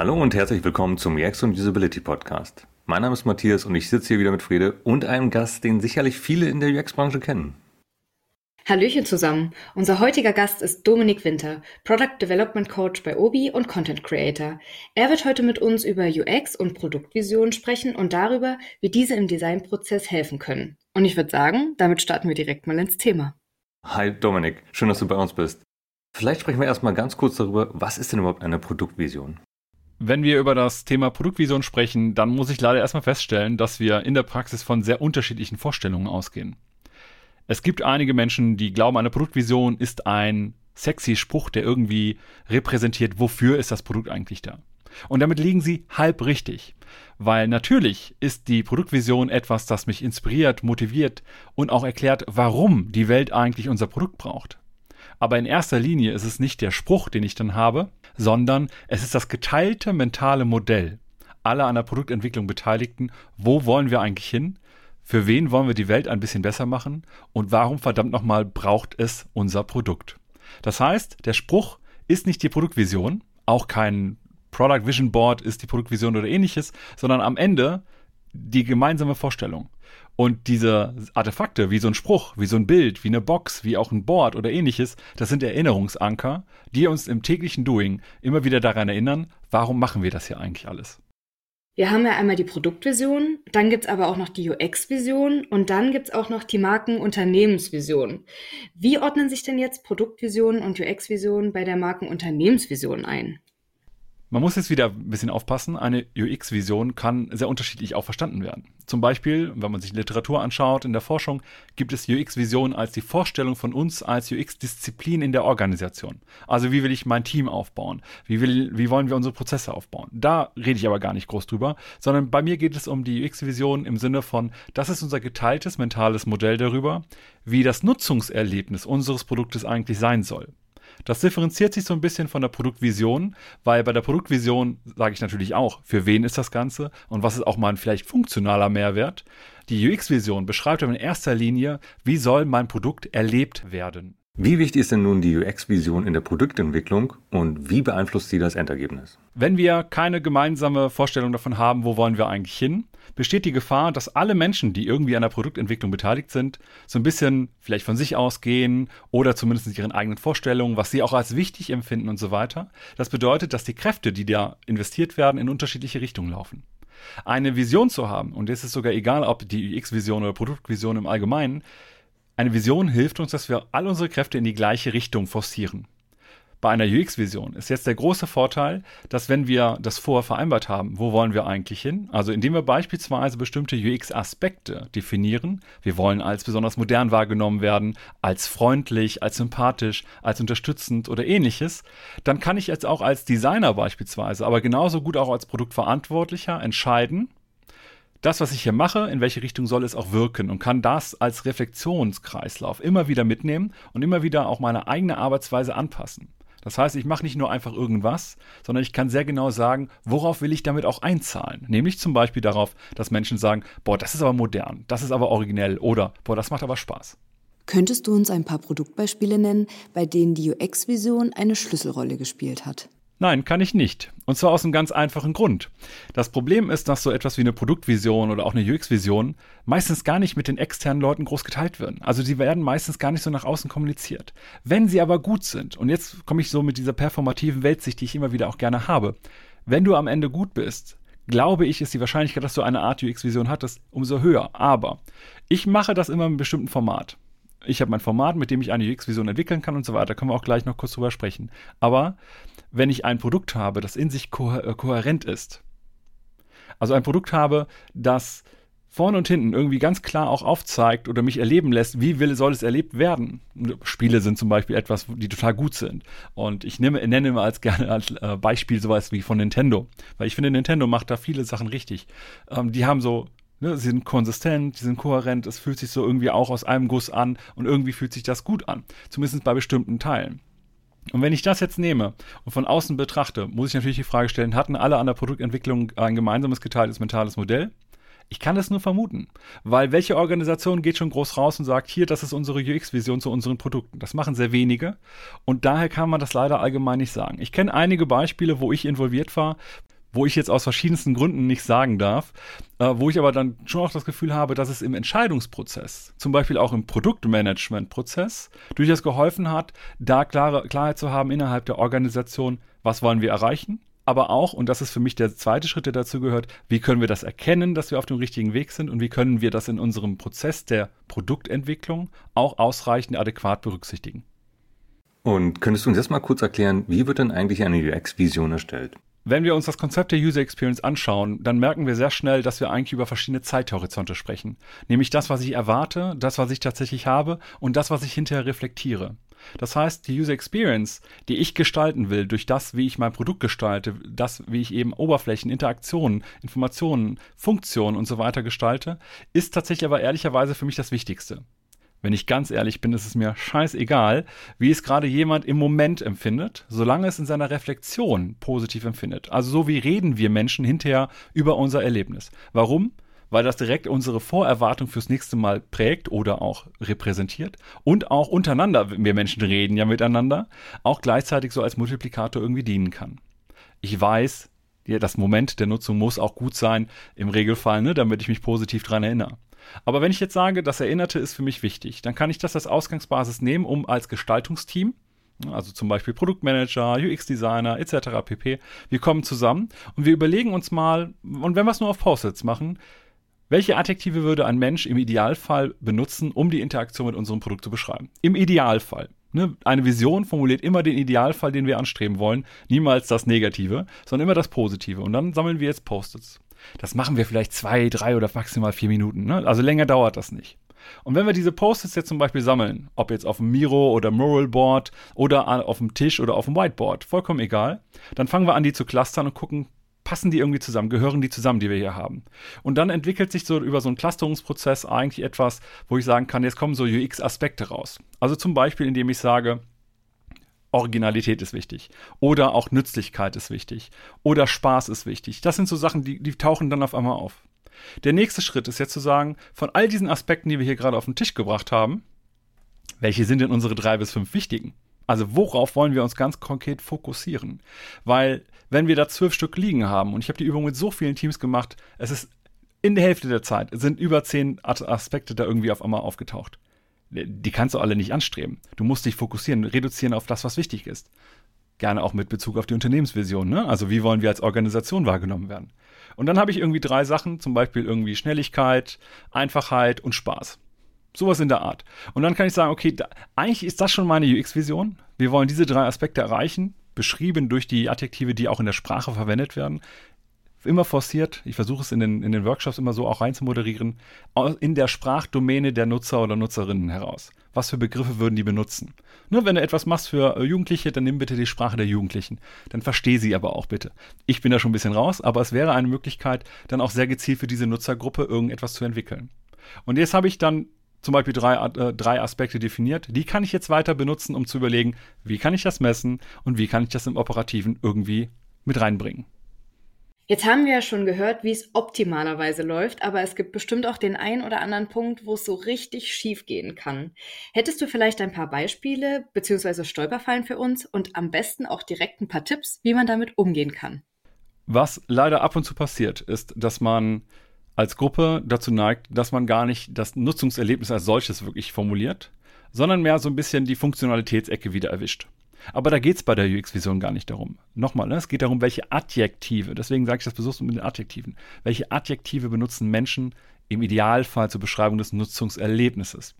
Hallo und herzlich willkommen zum UX und Usability Podcast. Mein Name ist Matthias und ich sitze hier wieder mit Frede und einem Gast, den sicherlich viele in der UX-Branche kennen. Hallöchen zusammen. Unser heutiger Gast ist Dominik Winter, Product Development Coach bei Obi und Content Creator. Er wird heute mit uns über UX und Produktvision sprechen und darüber, wie diese im Designprozess helfen können. Und ich würde sagen, damit starten wir direkt mal ins Thema. Hi Dominik, schön, dass du bei uns bist. Vielleicht sprechen wir erstmal ganz kurz darüber, was ist denn überhaupt eine Produktvision? Wenn wir über das Thema Produktvision sprechen, dann muss ich leider erstmal feststellen, dass wir in der Praxis von sehr unterschiedlichen Vorstellungen ausgehen. Es gibt einige Menschen, die glauben, eine Produktvision ist ein sexy Spruch, der irgendwie repräsentiert, wofür ist das Produkt eigentlich da. Und damit liegen sie halb richtig. Weil natürlich ist die Produktvision etwas, das mich inspiriert, motiviert und auch erklärt, warum die Welt eigentlich unser Produkt braucht. Aber in erster Linie ist es nicht der Spruch, den ich dann habe, sondern es ist das geteilte mentale Modell aller an der Produktentwicklung Beteiligten. Wo wollen wir eigentlich hin? Für wen wollen wir die Welt ein bisschen besser machen? Und warum verdammt nochmal braucht es unser Produkt? Das heißt, der Spruch ist nicht die Produktvision, auch kein Product Vision Board ist die Produktvision oder ähnliches, sondern am Ende die gemeinsame Vorstellung. Und diese Artefakte, wie so ein Spruch, wie so ein Bild, wie eine Box, wie auch ein Board oder ähnliches, das sind Erinnerungsanker, die uns im täglichen Doing immer wieder daran erinnern, warum machen wir das hier eigentlich alles. Wir haben ja einmal die Produktvision, dann gibt es aber auch noch die UX-Vision und dann gibt es auch noch die Markenunternehmensvision. Wie ordnen sich denn jetzt Produktvision und UX-Vision bei der Markenunternehmensvision ein? Man muss jetzt wieder ein bisschen aufpassen. Eine UX-Vision kann sehr unterschiedlich auch verstanden werden. Zum Beispiel, wenn man sich Literatur anschaut, in der Forschung gibt es UX-Vision als die Vorstellung von uns als UX-Disziplin in der Organisation. Also wie will ich mein Team aufbauen? Wie, will, wie wollen wir unsere Prozesse aufbauen? Da rede ich aber gar nicht groß drüber, sondern bei mir geht es um die UX-Vision im Sinne von, das ist unser geteiltes mentales Modell darüber, wie das Nutzungserlebnis unseres Produktes eigentlich sein soll. Das differenziert sich so ein bisschen von der Produktvision, weil bei der Produktvision sage ich natürlich auch, für wen ist das Ganze und was ist auch mal ein vielleicht funktionaler Mehrwert. Die UX-Vision beschreibt aber in erster Linie, wie soll mein Produkt erlebt werden. Wie wichtig ist denn nun die UX-Vision in der Produktentwicklung und wie beeinflusst sie das Endergebnis? Wenn wir keine gemeinsame Vorstellung davon haben, wo wollen wir eigentlich hin, besteht die Gefahr, dass alle Menschen, die irgendwie an der Produktentwicklung beteiligt sind, so ein bisschen vielleicht von sich ausgehen oder zumindest ihren eigenen Vorstellungen, was sie auch als wichtig empfinden und so weiter. Das bedeutet, dass die Kräfte, die da investiert werden, in unterschiedliche Richtungen laufen. Eine Vision zu haben, und es ist sogar egal, ob die UX-Vision oder Produktvision im Allgemeinen, eine Vision hilft uns, dass wir all unsere Kräfte in die gleiche Richtung forcieren. Bei einer UX-Vision ist jetzt der große Vorteil, dass wenn wir das vorher vereinbart haben, wo wollen wir eigentlich hin? Also indem wir beispielsweise bestimmte UX-Aspekte definieren, wir wollen als besonders modern wahrgenommen werden, als freundlich, als sympathisch, als unterstützend oder ähnliches, dann kann ich jetzt auch als Designer beispielsweise, aber genauso gut auch als Produktverantwortlicher entscheiden, das, was ich hier mache, in welche Richtung soll es auch wirken und kann das als Reflexionskreislauf immer wieder mitnehmen und immer wieder auch meine eigene Arbeitsweise anpassen. Das heißt, ich mache nicht nur einfach irgendwas, sondern ich kann sehr genau sagen, worauf will ich damit auch einzahlen. Nämlich zum Beispiel darauf, dass Menschen sagen, boah, das ist aber modern, das ist aber originell oder boah, das macht aber Spaß. Könntest du uns ein paar Produktbeispiele nennen, bei denen die UX-Vision eine Schlüsselrolle gespielt hat? Nein, kann ich nicht. Und zwar aus einem ganz einfachen Grund. Das Problem ist, dass so etwas wie eine Produktvision oder auch eine UX-Vision meistens gar nicht mit den externen Leuten groß geteilt werden. Also sie werden meistens gar nicht so nach außen kommuniziert. Wenn sie aber gut sind, und jetzt komme ich so mit dieser performativen Weltsicht, die ich immer wieder auch gerne habe, wenn du am Ende gut bist, glaube ich, ist die Wahrscheinlichkeit, dass du eine Art UX-Vision hattest, umso höher. Aber ich mache das immer in einem bestimmten Format ich habe mein Format, mit dem ich eine UX-Vision entwickeln kann und so weiter. Da können wir auch gleich noch kurz drüber sprechen. Aber wenn ich ein Produkt habe, das in sich ko äh, kohärent ist, also ein Produkt habe, das vorne und hinten irgendwie ganz klar auch aufzeigt oder mich erleben lässt, wie will, soll es erlebt werden. Spiele sind zum Beispiel etwas, die total gut sind. Und ich nehme, nenne immer als gerne als äh, Beispiel sowas wie von Nintendo. Weil ich finde, Nintendo macht da viele Sachen richtig. Ähm, die haben so Ne, sie sind konsistent, sie sind kohärent, es fühlt sich so irgendwie auch aus einem Guss an und irgendwie fühlt sich das gut an. Zumindest bei bestimmten Teilen. Und wenn ich das jetzt nehme und von außen betrachte, muss ich natürlich die Frage stellen, hatten alle an der Produktentwicklung ein gemeinsames geteiltes mentales Modell? Ich kann das nur vermuten, weil welche Organisation geht schon groß raus und sagt, hier, das ist unsere UX-Vision zu unseren Produkten. Das machen sehr wenige und daher kann man das leider allgemein nicht sagen. Ich kenne einige Beispiele, wo ich involviert war, wo ich jetzt aus verschiedensten Gründen nicht sagen darf, äh, wo ich aber dann schon auch das Gefühl habe, dass es im Entscheidungsprozess, zum Beispiel auch im Produktmanagementprozess, durchaus geholfen hat, da klare, Klarheit zu haben innerhalb der Organisation, was wollen wir erreichen, aber auch, und das ist für mich der zweite Schritt, der dazu gehört, wie können wir das erkennen, dass wir auf dem richtigen Weg sind und wie können wir das in unserem Prozess der Produktentwicklung auch ausreichend adäquat berücksichtigen. Und könntest du uns jetzt mal kurz erklären, wie wird denn eigentlich eine UX-Vision erstellt? Wenn wir uns das Konzept der User Experience anschauen, dann merken wir sehr schnell, dass wir eigentlich über verschiedene Zeithorizonte sprechen. Nämlich das, was ich erwarte, das, was ich tatsächlich habe und das, was ich hinterher reflektiere. Das heißt, die User Experience, die ich gestalten will, durch das, wie ich mein Produkt gestalte, das, wie ich eben Oberflächen, Interaktionen, Informationen, Funktionen und so weiter gestalte, ist tatsächlich aber ehrlicherweise für mich das Wichtigste. Wenn ich ganz ehrlich bin, ist es mir scheißegal, wie es gerade jemand im Moment empfindet, solange es in seiner Reflexion positiv empfindet. Also so wie reden wir Menschen hinterher über unser Erlebnis. Warum? Weil das direkt unsere Vorerwartung fürs nächste Mal prägt oder auch repräsentiert und auch untereinander, wir Menschen reden ja miteinander, auch gleichzeitig so als Multiplikator irgendwie dienen kann. Ich weiß, das Moment der Nutzung muss auch gut sein, im Regelfall, ne, damit ich mich positiv dran erinnere. Aber wenn ich jetzt sage, das Erinnerte ist für mich wichtig, dann kann ich das als Ausgangsbasis nehmen, um als Gestaltungsteam also zum Beispiel Produktmanager, UX-Designer etc. pp. Wir kommen zusammen und wir überlegen uns mal, und wenn wir es nur auf Post-its machen, welche Adjektive würde ein Mensch im Idealfall benutzen, um die Interaktion mit unserem Produkt zu beschreiben? Im Idealfall. Ne? Eine Vision formuliert immer den Idealfall, den wir anstreben wollen, niemals das Negative, sondern immer das Positive. Und dann sammeln wir jetzt Post-its. Das machen wir vielleicht zwei, drei oder maximal vier Minuten. Ne? Also länger dauert das nicht. Und wenn wir diese Post-its jetzt zum Beispiel sammeln, ob jetzt auf dem Miro oder Mural Board oder auf dem Tisch oder auf dem Whiteboard, vollkommen egal, dann fangen wir an, die zu clustern und gucken, passen die irgendwie zusammen, gehören die zusammen, die wir hier haben. Und dann entwickelt sich so über so einen Clusterungsprozess eigentlich etwas, wo ich sagen kann, jetzt kommen so UX-Aspekte raus. Also zum Beispiel, indem ich sage, Originalität ist wichtig. Oder auch Nützlichkeit ist wichtig. Oder Spaß ist wichtig. Das sind so Sachen, die, die tauchen dann auf einmal auf. Der nächste Schritt ist jetzt zu sagen, von all diesen Aspekten, die wir hier gerade auf den Tisch gebracht haben, welche sind denn unsere drei bis fünf wichtigen? Also worauf wollen wir uns ganz konkret fokussieren? Weil wenn wir da zwölf Stück liegen haben, und ich habe die Übung mit so vielen Teams gemacht, es ist in der Hälfte der Zeit, sind über zehn Aspekte da irgendwie auf einmal aufgetaucht die kannst du alle nicht anstreben. Du musst dich fokussieren, reduzieren auf das, was wichtig ist. Gerne auch mit Bezug auf die Unternehmensvision. Ne? Also wie wollen wir als Organisation wahrgenommen werden? Und dann habe ich irgendwie drei Sachen, zum Beispiel irgendwie Schnelligkeit, Einfachheit und Spaß. Sowas in der Art. Und dann kann ich sagen, okay, da, eigentlich ist das schon meine UX-Vision. Wir wollen diese drei Aspekte erreichen, beschrieben durch die Adjektive, die auch in der Sprache verwendet werden immer forciert, ich versuche es in den, in den Workshops immer so auch rein zu moderieren, in der Sprachdomäne der Nutzer oder Nutzerinnen heraus. Was für Begriffe würden die benutzen? Nur wenn du etwas machst für äh, Jugendliche, dann nimm bitte die Sprache der Jugendlichen. Dann versteh sie aber auch bitte. Ich bin da schon ein bisschen raus, aber es wäre eine Möglichkeit, dann auch sehr gezielt für diese Nutzergruppe irgendetwas zu entwickeln. Und jetzt habe ich dann zum Beispiel drei, äh, drei Aspekte definiert. Die kann ich jetzt weiter benutzen, um zu überlegen, wie kann ich das messen und wie kann ich das im Operativen irgendwie mit reinbringen. Jetzt haben wir ja schon gehört, wie es optimalerweise läuft, aber es gibt bestimmt auch den einen oder anderen Punkt, wo es so richtig schief gehen kann. Hättest du vielleicht ein paar Beispiele bzw. Stolperfallen für uns und am besten auch direkt ein paar Tipps, wie man damit umgehen kann? Was leider ab und zu passiert, ist, dass man als Gruppe dazu neigt, dass man gar nicht das Nutzungserlebnis als solches wirklich formuliert, sondern mehr so ein bisschen die Funktionalitätsecke wieder erwischt. Aber da geht es bei der UX-Vision gar nicht darum. Nochmal, ne? es geht darum, welche Adjektive, deswegen sage ich das bewusst mit den Adjektiven, welche Adjektive benutzen Menschen im Idealfall zur Beschreibung des Nutzungserlebnisses.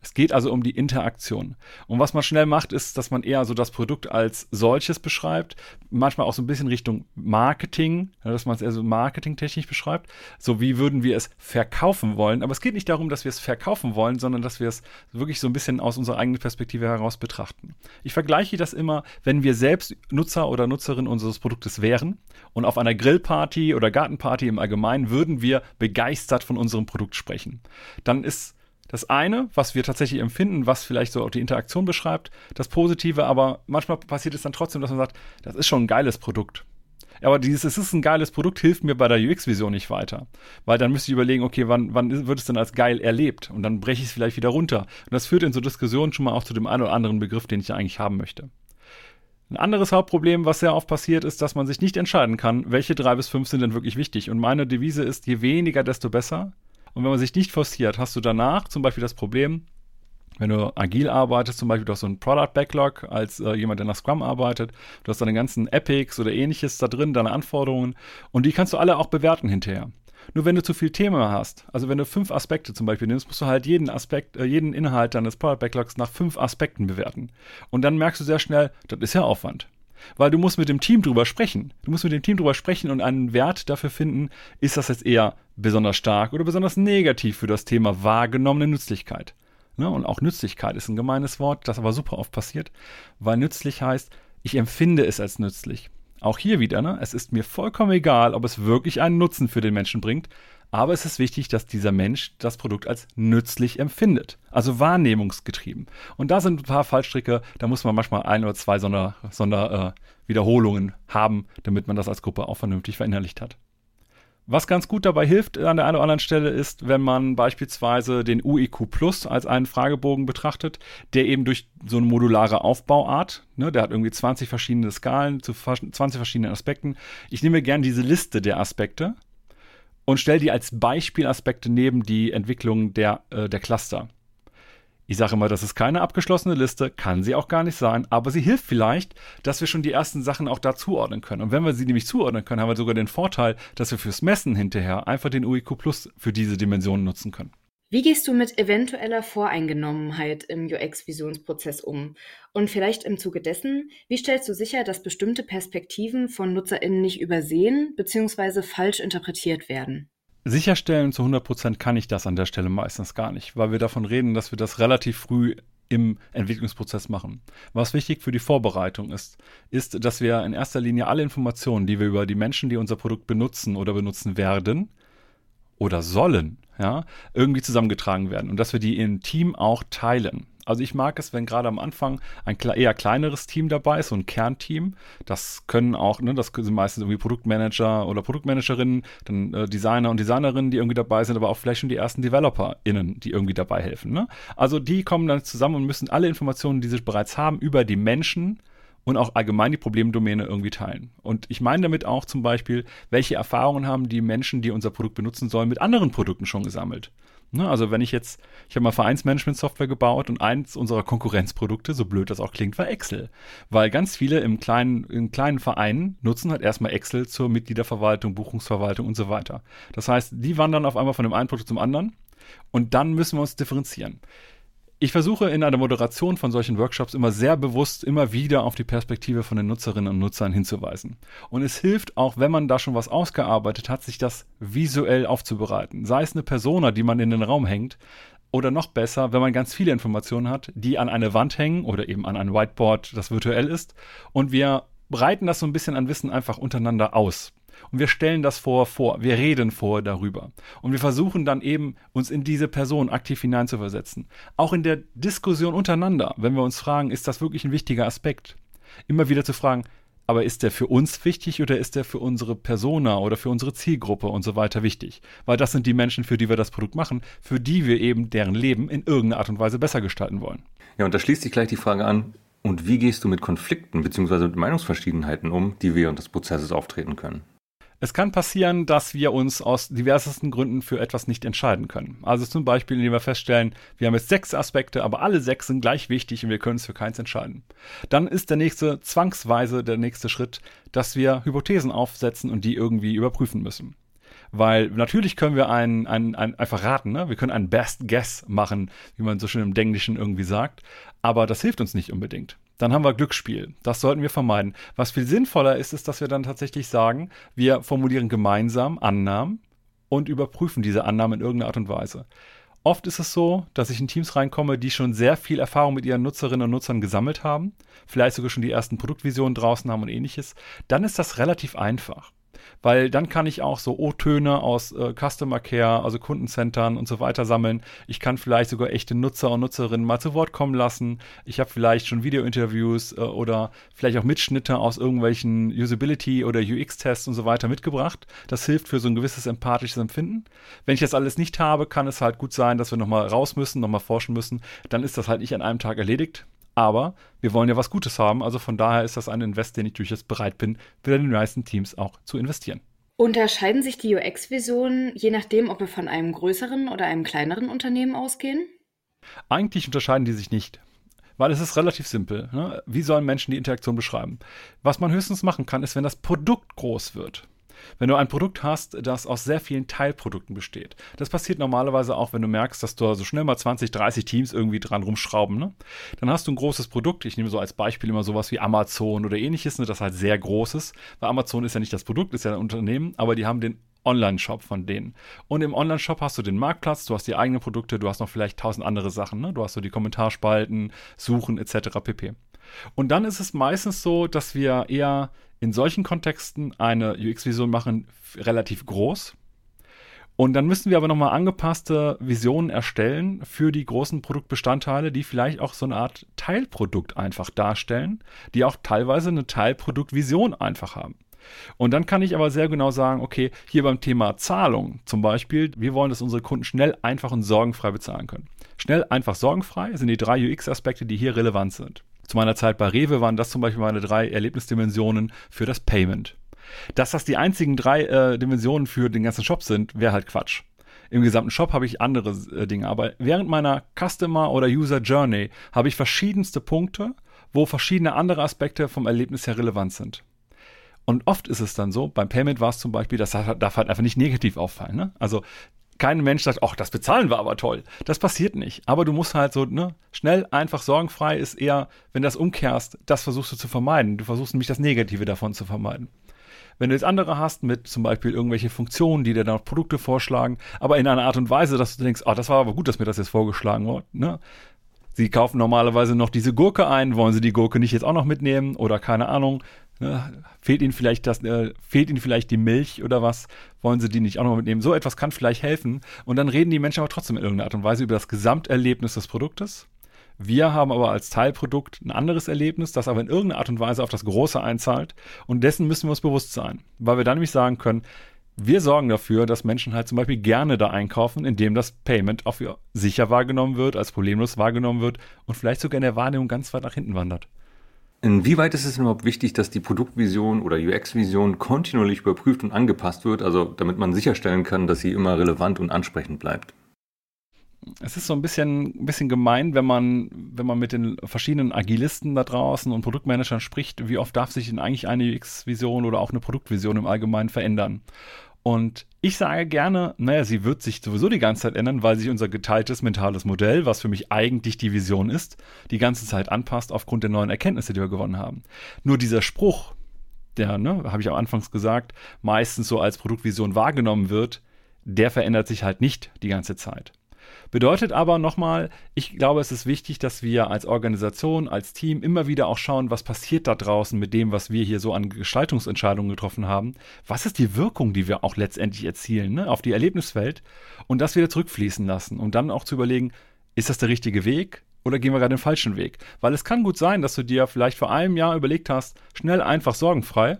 Es geht also um die Interaktion. Und was man schnell macht, ist, dass man eher so das Produkt als solches beschreibt, manchmal auch so ein bisschen Richtung Marketing, dass man es eher so marketingtechnisch beschreibt. So wie würden wir es verkaufen wollen. Aber es geht nicht darum, dass wir es verkaufen wollen, sondern dass wir es wirklich so ein bisschen aus unserer eigenen Perspektive heraus betrachten. Ich vergleiche das immer, wenn wir selbst Nutzer oder Nutzerin unseres Produktes wären und auf einer Grillparty oder Gartenparty im Allgemeinen würden wir begeistert von unserem Produkt sprechen. Dann ist das eine, was wir tatsächlich empfinden, was vielleicht so auch die Interaktion beschreibt, das Positive, aber manchmal passiert es dann trotzdem, dass man sagt, das ist schon ein geiles Produkt. Aber dieses, es ist ein geiles Produkt, hilft mir bei der UX-Vision nicht weiter. Weil dann müsste ich überlegen, okay, wann, wann wird es denn als geil erlebt? Und dann breche ich es vielleicht wieder runter. Und das führt in so Diskussionen schon mal auch zu dem einen oder anderen Begriff, den ich ja eigentlich haben möchte. Ein anderes Hauptproblem, was sehr oft passiert, ist, dass man sich nicht entscheiden kann, welche drei bis fünf sind denn wirklich wichtig. Und meine Devise ist, je weniger, desto besser. Und wenn man sich nicht forciert, hast du danach zum Beispiel das Problem, wenn du agil arbeitest, zum Beispiel, du hast so einen Product Backlog als äh, jemand, der nach Scrum arbeitet, du hast deine ganzen Epics oder ähnliches da drin, deine Anforderungen und die kannst du alle auch bewerten hinterher. Nur wenn du zu viel Thema hast, also wenn du fünf Aspekte zum Beispiel nimmst, musst du halt jeden Aspekt, äh, jeden Inhalt deines Product Backlogs nach fünf Aspekten bewerten. Und dann merkst du sehr schnell, das ist ja Aufwand. Weil du musst mit dem Team drüber sprechen. Du musst mit dem Team drüber sprechen und einen Wert dafür finden, ist das jetzt eher besonders stark oder besonders negativ für das Thema wahrgenommene Nützlichkeit. Ne? Und auch Nützlichkeit ist ein gemeines Wort, das aber super oft passiert, weil nützlich heißt, ich empfinde es als nützlich. Auch hier wieder, ne? es ist mir vollkommen egal, ob es wirklich einen Nutzen für den Menschen bringt, aber es ist wichtig, dass dieser Mensch das Produkt als nützlich empfindet. Also wahrnehmungsgetrieben. Und da sind ein paar Fallstricke, da muss man manchmal ein oder zwei Sonder, Sonder äh, Wiederholungen haben, damit man das als Gruppe auch vernünftig verinnerlicht hat. Was ganz gut dabei hilft an der einen oder anderen Stelle ist, wenn man beispielsweise den UIQ Plus als einen Fragebogen betrachtet, der eben durch so eine modulare Aufbauart, ne, der hat irgendwie 20 verschiedene Skalen zu 20 verschiedenen Aspekten. Ich nehme gern diese Liste der Aspekte und stelle die als Beispielaspekte neben die Entwicklung der, äh, der Cluster. Ich sage immer, das ist keine abgeschlossene Liste, kann sie auch gar nicht sein, aber sie hilft vielleicht, dass wir schon die ersten Sachen auch da zuordnen können. Und wenn wir sie nämlich zuordnen können, haben wir sogar den Vorteil, dass wir fürs Messen hinterher einfach den UIQ Plus für diese Dimensionen nutzen können. Wie gehst du mit eventueller Voreingenommenheit im UX-Visionsprozess um? Und vielleicht im Zuge dessen, wie stellst du sicher, dass bestimmte Perspektiven von NutzerInnen nicht übersehen bzw. falsch interpretiert werden? Sicherstellen zu 100% kann ich das an der Stelle meistens gar nicht, weil wir davon reden, dass wir das relativ früh im Entwicklungsprozess machen. Was wichtig für die Vorbereitung ist, ist, dass wir in erster Linie alle Informationen, die wir über die Menschen, die unser Produkt benutzen oder benutzen werden oder sollen, ja, irgendwie zusammengetragen werden und dass wir die im Team auch teilen. Also ich mag es, wenn gerade am Anfang ein eher kleineres Team dabei ist, so ein Kernteam. Das können auch, ne, das sind meistens irgendwie Produktmanager oder Produktmanagerinnen, dann äh, Designer und Designerinnen, die irgendwie dabei sind, aber auch vielleicht schon die ersten DeveloperInnen, die irgendwie dabei helfen. Ne? Also die kommen dann zusammen und müssen alle Informationen, die sie bereits haben, über die Menschen und auch allgemein die Problemdomäne irgendwie teilen. Und ich meine damit auch zum Beispiel, welche Erfahrungen haben die Menschen, die unser Produkt benutzen sollen, mit anderen Produkten schon gesammelt. Ne, also wenn ich jetzt, ich habe mal Vereinsmanagement-Software gebaut und eins unserer Konkurrenzprodukte, so blöd das auch klingt, war Excel. Weil ganz viele im kleinen, in kleinen Vereinen nutzen halt erstmal Excel zur Mitgliederverwaltung, Buchungsverwaltung und so weiter. Das heißt, die wandern auf einmal von dem einen Produkt zum anderen und dann müssen wir uns differenzieren. Ich versuche in einer Moderation von solchen Workshops immer sehr bewusst immer wieder auf die Perspektive von den Nutzerinnen und Nutzern hinzuweisen. Und es hilft auch, wenn man da schon was ausgearbeitet hat, sich das visuell aufzubereiten. Sei es eine Persona, die man in den Raum hängt, oder noch besser, wenn man ganz viele Informationen hat, die an eine Wand hängen oder eben an ein Whiteboard, das virtuell ist. Und wir breiten das so ein bisschen an Wissen einfach untereinander aus und wir stellen das vor vor, wir reden vor darüber und wir versuchen dann eben uns in diese Person aktiv hineinzuversetzen. Auch in der Diskussion untereinander, wenn wir uns fragen, ist das wirklich ein wichtiger Aspekt? Immer wieder zu fragen, aber ist der für uns wichtig oder ist der für unsere Persona oder für unsere Zielgruppe und so weiter wichtig? Weil das sind die Menschen, für die wir das Produkt machen, für die wir eben deren Leben in irgendeiner Art und Weise besser gestalten wollen. Ja, und da schließt sich gleich die Frage an, und wie gehst du mit Konflikten bzw. mit Meinungsverschiedenheiten um, die während des Prozesses auftreten können? Es kann passieren, dass wir uns aus diversesten Gründen für etwas nicht entscheiden können. Also zum Beispiel, indem wir feststellen, wir haben jetzt sechs Aspekte, aber alle sechs sind gleich wichtig und wir können uns für keins entscheiden. Dann ist der nächste zwangsweise der nächste Schritt, dass wir Hypothesen aufsetzen und die irgendwie überprüfen müssen. Weil natürlich können wir ein, ein, ein, einfach raten, ne? wir können einen Best Guess machen, wie man so schön im Englischen irgendwie sagt, aber das hilft uns nicht unbedingt dann haben wir Glücksspiel. Das sollten wir vermeiden. Was viel sinnvoller ist, ist, dass wir dann tatsächlich sagen, wir formulieren gemeinsam Annahmen und überprüfen diese Annahmen in irgendeiner Art und Weise. Oft ist es so, dass ich in Teams reinkomme, die schon sehr viel Erfahrung mit ihren Nutzerinnen und Nutzern gesammelt haben, vielleicht sogar schon die ersten Produktvisionen draußen haben und ähnliches. Dann ist das relativ einfach weil dann kann ich auch so O-Töne aus äh, Customer Care, also Kundencentern und so weiter sammeln. Ich kann vielleicht sogar echte Nutzer und Nutzerinnen mal zu Wort kommen lassen. Ich habe vielleicht schon Video-Interviews äh, oder vielleicht auch Mitschnitte aus irgendwelchen Usability- oder UX-Tests und so weiter mitgebracht. Das hilft für so ein gewisses empathisches Empfinden. Wenn ich das alles nicht habe, kann es halt gut sein, dass wir nochmal raus müssen, nochmal forschen müssen. Dann ist das halt nicht an einem Tag erledigt. Aber wir wollen ja was Gutes haben, also von daher ist das ein Invest, den ich durchaus bereit bin, für den meisten Teams auch zu investieren. Unterscheiden sich die UX-Visionen je nachdem, ob wir von einem größeren oder einem kleineren Unternehmen ausgehen? Eigentlich unterscheiden die sich nicht. Weil es ist relativ simpel. Ne? Wie sollen Menschen die Interaktion beschreiben? Was man höchstens machen kann, ist, wenn das Produkt groß wird. Wenn du ein Produkt hast, das aus sehr vielen Teilprodukten besteht. Das passiert normalerweise auch, wenn du merkst, dass da so schnell mal 20, 30 Teams irgendwie dran rumschrauben. Ne? Dann hast du ein großes Produkt. Ich nehme so als Beispiel immer sowas wie Amazon oder ähnliches, ne, das halt sehr groß ist. Weil Amazon ist ja nicht das Produkt, ist ja ein Unternehmen, aber die haben den Online-Shop von denen. Und im Online-Shop hast du den Marktplatz, du hast die eigenen Produkte, du hast noch vielleicht tausend andere Sachen. Ne? Du hast so die Kommentarspalten, Suchen etc. pp. Und dann ist es meistens so, dass wir eher in solchen Kontexten eine UX-Vision machen, relativ groß. Und dann müssen wir aber nochmal angepasste Visionen erstellen für die großen Produktbestandteile, die vielleicht auch so eine Art Teilprodukt einfach darstellen, die auch teilweise eine Teilproduktvision einfach haben. Und dann kann ich aber sehr genau sagen, okay, hier beim Thema Zahlung zum Beispiel, wir wollen, dass unsere Kunden schnell, einfach und sorgenfrei bezahlen können. Schnell, einfach, sorgenfrei sind die drei UX-Aspekte, die hier relevant sind. Zu meiner Zeit bei Rewe waren das zum Beispiel meine drei Erlebnisdimensionen für das Payment. Dass das die einzigen drei äh, Dimensionen für den ganzen Shop sind, wäre halt Quatsch. Im gesamten Shop habe ich andere äh, Dinge, aber während meiner Customer oder User Journey habe ich verschiedenste Punkte, wo verschiedene andere Aspekte vom Erlebnis her relevant sind. Und oft ist es dann so, beim Payment war es zum Beispiel, das darf halt einfach nicht negativ auffallen. Ne? Also kein Mensch sagt, ach, das Bezahlen war aber toll. Das passiert nicht. Aber du musst halt so, ne, schnell, einfach, sorgenfrei ist eher, wenn du das umkehrst, das versuchst du zu vermeiden. Du versuchst nämlich das Negative davon zu vermeiden. Wenn du jetzt andere hast mit zum Beispiel irgendwelche Funktionen, die dir dann auch Produkte vorschlagen, aber in einer Art und Weise, dass du denkst, ah, das war aber gut, dass mir das jetzt vorgeschlagen wurde, ne? Sie kaufen normalerweise noch diese Gurke ein, wollen sie die Gurke nicht jetzt auch noch mitnehmen oder keine Ahnung, Ne? Fehlt ihnen vielleicht das, äh, fehlt ihnen vielleicht die Milch oder was? Wollen sie die nicht auch noch mitnehmen? So etwas kann vielleicht helfen. Und dann reden die Menschen aber trotzdem in irgendeiner Art und Weise über das Gesamterlebnis des Produktes. Wir haben aber als Teilprodukt ein anderes Erlebnis, das aber in irgendeiner Art und Weise auf das Große einzahlt. Und dessen müssen wir uns bewusst sein. Weil wir dann nämlich sagen können, wir sorgen dafür, dass Menschen halt zum Beispiel gerne da einkaufen, indem das Payment auch sicher wahrgenommen wird, als problemlos wahrgenommen wird und vielleicht sogar in der Wahrnehmung ganz weit nach hinten wandert. Inwieweit ist es überhaupt wichtig, dass die Produktvision oder UX-Vision kontinuierlich überprüft und angepasst wird, also damit man sicherstellen kann, dass sie immer relevant und ansprechend bleibt? Es ist so ein bisschen, ein bisschen gemein, wenn man, wenn man mit den verschiedenen Agilisten da draußen und Produktmanagern spricht, wie oft darf sich denn eigentlich eine UX-Vision oder auch eine Produktvision im Allgemeinen verändern? Und ich sage gerne, naja, sie wird sich sowieso die ganze Zeit ändern, weil sich unser geteiltes mentales Modell, was für mich eigentlich die Vision ist, die ganze Zeit anpasst aufgrund der neuen Erkenntnisse, die wir gewonnen haben. Nur dieser Spruch, der, ne, habe ich am Anfangs gesagt, meistens so als Produktvision wahrgenommen wird, der verändert sich halt nicht die ganze Zeit. Bedeutet aber nochmal, ich glaube, es ist wichtig, dass wir als Organisation, als Team immer wieder auch schauen, was passiert da draußen mit dem, was wir hier so an Gestaltungsentscheidungen getroffen haben. Was ist die Wirkung, die wir auch letztendlich erzielen ne, auf die Erlebniswelt und das wieder zurückfließen lassen und dann auch zu überlegen, ist das der richtige Weg? Oder gehen wir gerade den falschen Weg? Weil es kann gut sein, dass du dir vielleicht vor einem Jahr überlegt hast, schnell, einfach, sorgenfrei,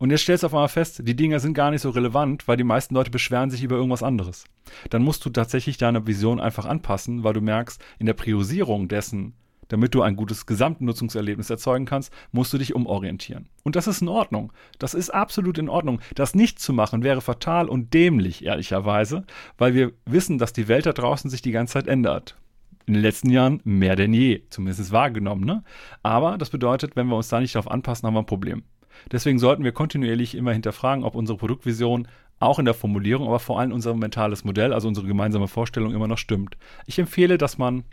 und jetzt stellst du auf einmal fest, die Dinger sind gar nicht so relevant, weil die meisten Leute beschweren sich über irgendwas anderes. Dann musst du tatsächlich deine Vision einfach anpassen, weil du merkst, in der Priorisierung dessen, damit du ein gutes Gesamtnutzungserlebnis erzeugen kannst, musst du dich umorientieren. Und das ist in Ordnung. Das ist absolut in Ordnung. Das nicht zu machen wäre fatal und dämlich, ehrlicherweise, weil wir wissen, dass die Welt da draußen sich die ganze Zeit ändert. In den letzten Jahren mehr denn je, zumindest wahrgenommen. Ne? Aber das bedeutet, wenn wir uns da nicht darauf anpassen, haben wir ein Problem. Deswegen sollten wir kontinuierlich immer hinterfragen, ob unsere Produktvision auch in der Formulierung, aber vor allem unser mentales Modell, also unsere gemeinsame Vorstellung immer noch stimmt. Ich empfehle, dass man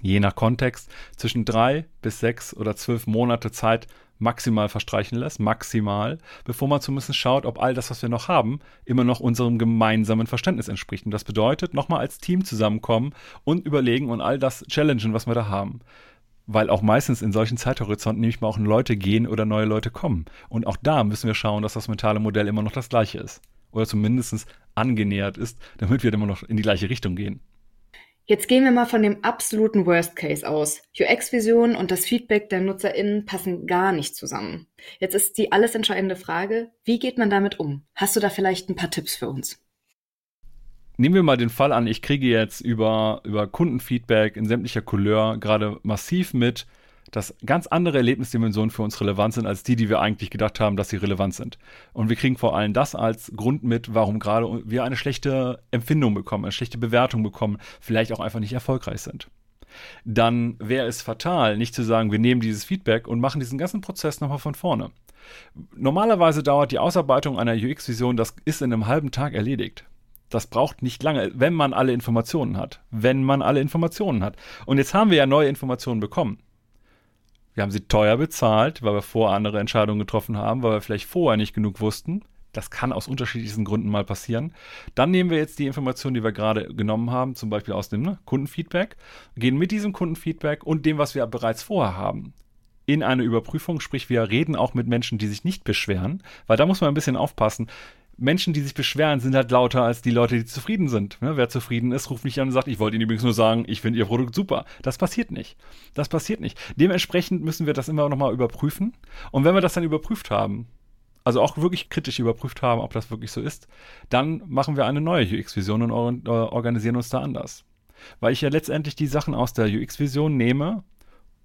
je nach Kontext zwischen drei bis sechs oder zwölf Monate Zeit maximal verstreichen lässt, maximal, bevor man zumindest schaut, ob all das, was wir noch haben, immer noch unserem gemeinsamen Verständnis entspricht. Und das bedeutet, nochmal als Team zusammenkommen und überlegen und all das challengen, was wir da haben weil auch meistens in solchen Zeithorizonten nämlich mal auch Leute gehen oder neue Leute kommen. Und auch da müssen wir schauen, dass das mentale Modell immer noch das gleiche ist. Oder zumindest angenähert ist, damit wir immer noch in die gleiche Richtung gehen. Jetzt gehen wir mal von dem absoluten Worst Case aus. UX-Vision und das Feedback der NutzerInnen passen gar nicht zusammen. Jetzt ist die alles entscheidende Frage, wie geht man damit um? Hast du da vielleicht ein paar Tipps für uns? Nehmen wir mal den Fall an, ich kriege jetzt über, über Kundenfeedback in sämtlicher Couleur gerade massiv mit, dass ganz andere Erlebnisdimensionen für uns relevant sind als die, die wir eigentlich gedacht haben, dass sie relevant sind. Und wir kriegen vor allem das als Grund mit, warum gerade wir eine schlechte Empfindung bekommen, eine schlechte Bewertung bekommen, vielleicht auch einfach nicht erfolgreich sind. Dann wäre es fatal, nicht zu sagen, wir nehmen dieses Feedback und machen diesen ganzen Prozess nochmal von vorne. Normalerweise dauert die Ausarbeitung einer UX-Vision, das ist in einem halben Tag erledigt. Das braucht nicht lange, wenn man alle Informationen hat. Wenn man alle Informationen hat. Und jetzt haben wir ja neue Informationen bekommen. Wir haben sie teuer bezahlt, weil wir vorher andere Entscheidungen getroffen haben, weil wir vielleicht vorher nicht genug wussten. Das kann aus unterschiedlichsten Gründen mal passieren. Dann nehmen wir jetzt die Informationen, die wir gerade genommen haben, zum Beispiel aus dem ne, Kundenfeedback, gehen mit diesem Kundenfeedback und dem, was wir bereits vorher haben, in eine Überprüfung. Sprich, wir reden auch mit Menschen, die sich nicht beschweren, weil da muss man ein bisschen aufpassen. Menschen, die sich beschweren, sind halt lauter als die Leute, die zufrieden sind. Ne? Wer zufrieden ist, ruft mich an und sagt, ich wollte Ihnen übrigens nur sagen, ich finde Ihr Produkt super. Das passiert nicht. Das passiert nicht. Dementsprechend müssen wir das immer nochmal überprüfen. Und wenn wir das dann überprüft haben, also auch wirklich kritisch überprüft haben, ob das wirklich so ist, dann machen wir eine neue UX-Vision und organisieren uns da anders. Weil ich ja letztendlich die Sachen aus der UX-Vision nehme,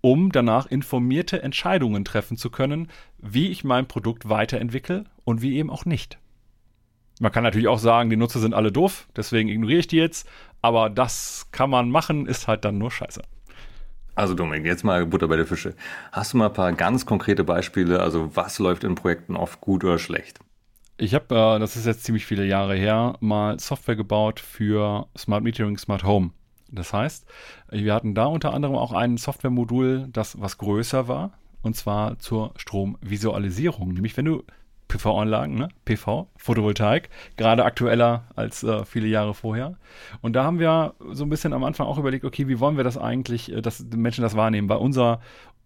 um danach informierte Entscheidungen treffen zu können, wie ich mein Produkt weiterentwickle und wie eben auch nicht. Man kann natürlich auch sagen, die Nutzer sind alle doof, deswegen ignoriere ich die jetzt. Aber das kann man machen, ist halt dann nur scheiße. Also Dominik, jetzt mal Butter bei der Fische. Hast du mal ein paar ganz konkrete Beispiele? Also was läuft in Projekten oft gut oder schlecht? Ich habe, äh, das ist jetzt ziemlich viele Jahre her, mal Software gebaut für Smart Metering, Smart Home. Das heißt, wir hatten da unter anderem auch ein Softwaremodul, das was größer war, und zwar zur Stromvisualisierung. Nämlich, wenn du PV-Anlagen, ne? PV, Photovoltaik, gerade aktueller als äh, viele Jahre vorher. Und da haben wir so ein bisschen am Anfang auch überlegt, okay, wie wollen wir das eigentlich, äh, dass die Menschen das wahrnehmen? Weil unser,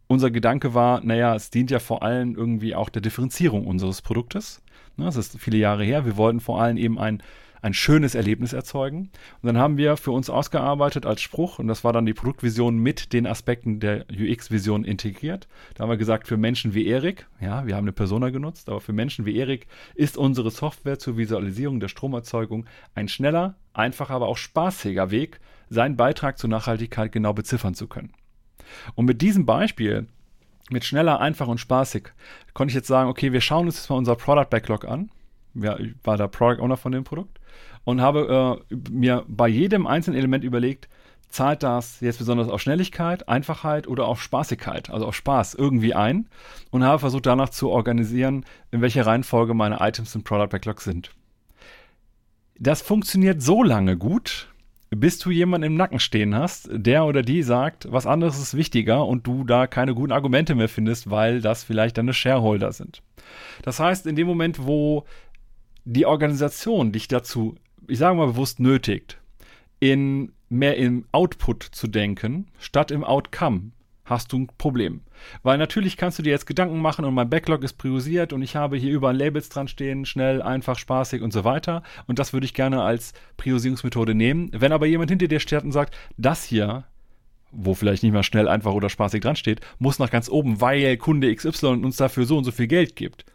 unser Gedanke war, naja, es dient ja vor allem irgendwie auch der Differenzierung unseres Produktes. Ne? Das ist viele Jahre her. Wir wollten vor allem eben ein ein schönes Erlebnis erzeugen. Und dann haben wir für uns ausgearbeitet als Spruch, und das war dann die Produktvision mit den Aspekten der UX-Vision integriert. Da haben wir gesagt, für Menschen wie Erik, ja, wir haben eine Persona genutzt, aber für Menschen wie Erik ist unsere Software zur Visualisierung der Stromerzeugung ein schneller, einfacher, aber auch spaßiger Weg, seinen Beitrag zur Nachhaltigkeit genau beziffern zu können. Und mit diesem Beispiel mit schneller, einfach und spaßig konnte ich jetzt sagen, okay, wir schauen uns jetzt mal unser Product Backlog an. Ja, ich war der Product Owner von dem Produkt und habe äh, mir bei jedem einzelnen Element überlegt, zahlt das jetzt besonders auf Schnelligkeit, Einfachheit oder auf Spaßigkeit, also auf Spaß irgendwie ein und habe versucht danach zu organisieren, in welcher Reihenfolge meine Items im Product Backlog sind. Das funktioniert so lange gut, bis du jemanden im Nacken stehen hast, der oder die sagt, was anderes ist wichtiger und du da keine guten Argumente mehr findest, weil das vielleicht deine Shareholder sind. Das heißt, in dem Moment, wo die Organisation dich dazu ich sage mal bewusst nötigt, in mehr im Output zu denken, statt im Outcome, hast du ein Problem. Weil natürlich kannst du dir jetzt Gedanken machen und mein Backlog ist priorisiert und ich habe hier überall Labels dran stehen, schnell, einfach, spaßig und so weiter. Und das würde ich gerne als Priorisierungsmethode nehmen. Wenn aber jemand hinter dir steht und sagt, das hier, wo vielleicht nicht mal schnell, einfach oder spaßig dran steht, muss nach ganz oben, weil Kunde XY uns dafür so und so viel Geld gibt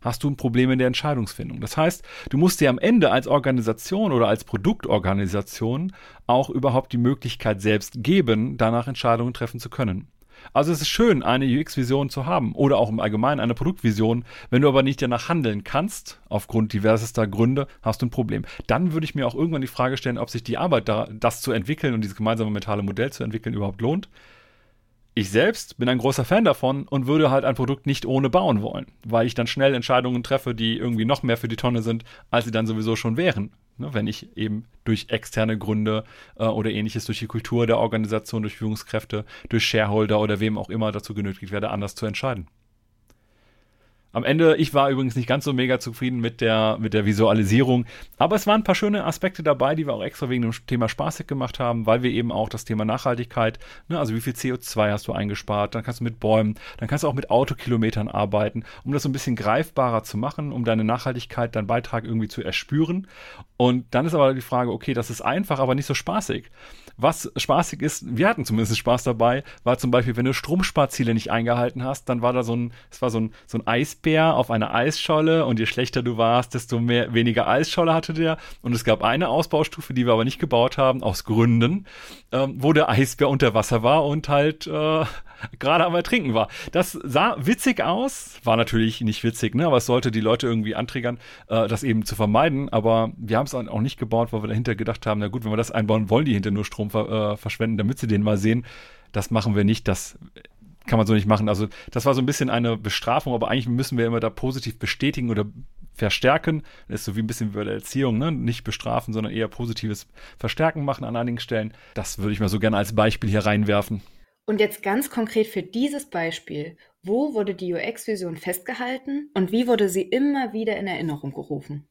hast du ein Problem in der Entscheidungsfindung. Das heißt, du musst dir am Ende als Organisation oder als Produktorganisation auch überhaupt die Möglichkeit selbst geben, danach Entscheidungen treffen zu können. Also es ist schön, eine UX-Vision zu haben oder auch im Allgemeinen eine Produktvision. Wenn du aber nicht danach handeln kannst, aufgrund diversester Gründe, hast du ein Problem. Dann würde ich mir auch irgendwann die Frage stellen, ob sich die Arbeit da, das zu entwickeln und dieses gemeinsame mentale Modell zu entwickeln, überhaupt lohnt. Ich selbst bin ein großer Fan davon und würde halt ein Produkt nicht ohne bauen wollen, weil ich dann schnell Entscheidungen treffe, die irgendwie noch mehr für die Tonne sind, als sie dann sowieso schon wären. Ne, wenn ich eben durch externe Gründe äh, oder ähnliches, durch die Kultur der Organisation, durch Führungskräfte, durch Shareholder oder wem auch immer dazu genötigt werde, anders zu entscheiden. Am Ende, ich war übrigens nicht ganz so mega zufrieden mit der, mit der Visualisierung, aber es waren ein paar schöne Aspekte dabei, die wir auch extra wegen dem Thema spaßig gemacht haben, weil wir eben auch das Thema Nachhaltigkeit, ne, also wie viel CO2 hast du eingespart, dann kannst du mit Bäumen, dann kannst du auch mit Autokilometern arbeiten, um das so ein bisschen greifbarer zu machen, um deine Nachhaltigkeit, deinen Beitrag irgendwie zu erspüren. Und dann ist aber die Frage, okay, das ist einfach, aber nicht so spaßig. Was spaßig ist, wir hatten zumindest Spaß dabei, war zum Beispiel, wenn du Stromsparziele nicht eingehalten hast, dann war da so ein, es war so ein, so ein Eis Eisbär auf einer Eisscholle und je schlechter du warst, desto mehr, weniger Eisscholle hatte der. Und es gab eine Ausbaustufe, die wir aber nicht gebaut haben, aus Gründen, ähm, wo der Eisbär unter Wasser war und halt äh, gerade am Ertrinken war. Das sah witzig aus, war natürlich nicht witzig, ne? aber es sollte die Leute irgendwie antriggern, äh, das eben zu vermeiden. Aber wir haben es auch nicht gebaut, weil wir dahinter gedacht haben, na gut, wenn wir das einbauen, wollen die hinter nur Strom ver äh, verschwenden, damit sie den mal sehen. Das machen wir nicht, das kann man so nicht machen. Also das war so ein bisschen eine Bestrafung, aber eigentlich müssen wir immer da positiv bestätigen oder verstärken. Das ist so wie ein bisschen wie bei der Erziehung, ne? Nicht bestrafen, sondern eher positives Verstärken machen an einigen Stellen. Das würde ich mal so gerne als Beispiel hier reinwerfen. Und jetzt ganz konkret für dieses Beispiel, wo wurde die UX-Vision festgehalten und wie wurde sie immer wieder in Erinnerung gerufen?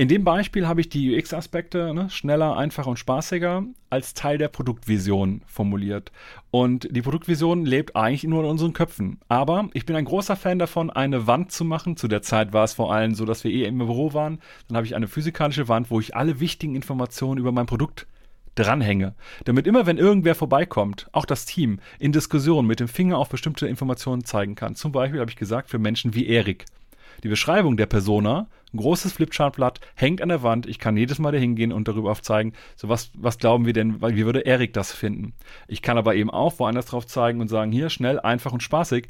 In dem Beispiel habe ich die UX-Aspekte ne, schneller, einfacher und spaßiger als Teil der Produktvision formuliert. Und die Produktvision lebt eigentlich nur in unseren Köpfen. Aber ich bin ein großer Fan davon, eine Wand zu machen. Zu der Zeit war es vor allem so, dass wir eh im Büro waren. Dann habe ich eine physikalische Wand, wo ich alle wichtigen Informationen über mein Produkt dranhänge. Damit immer, wenn irgendwer vorbeikommt, auch das Team in Diskussion mit dem Finger auf bestimmte Informationen zeigen kann. Zum Beispiel habe ich gesagt, für Menschen wie Erik. Die Beschreibung der Persona, ein großes Flipchartblatt, hängt an der Wand. Ich kann jedes Mal da hingehen und darüber aufzeigen, so was, was glauben wir denn, wie würde Erik das finden? Ich kann aber eben auch woanders drauf zeigen und sagen, hier schnell, einfach und spaßig.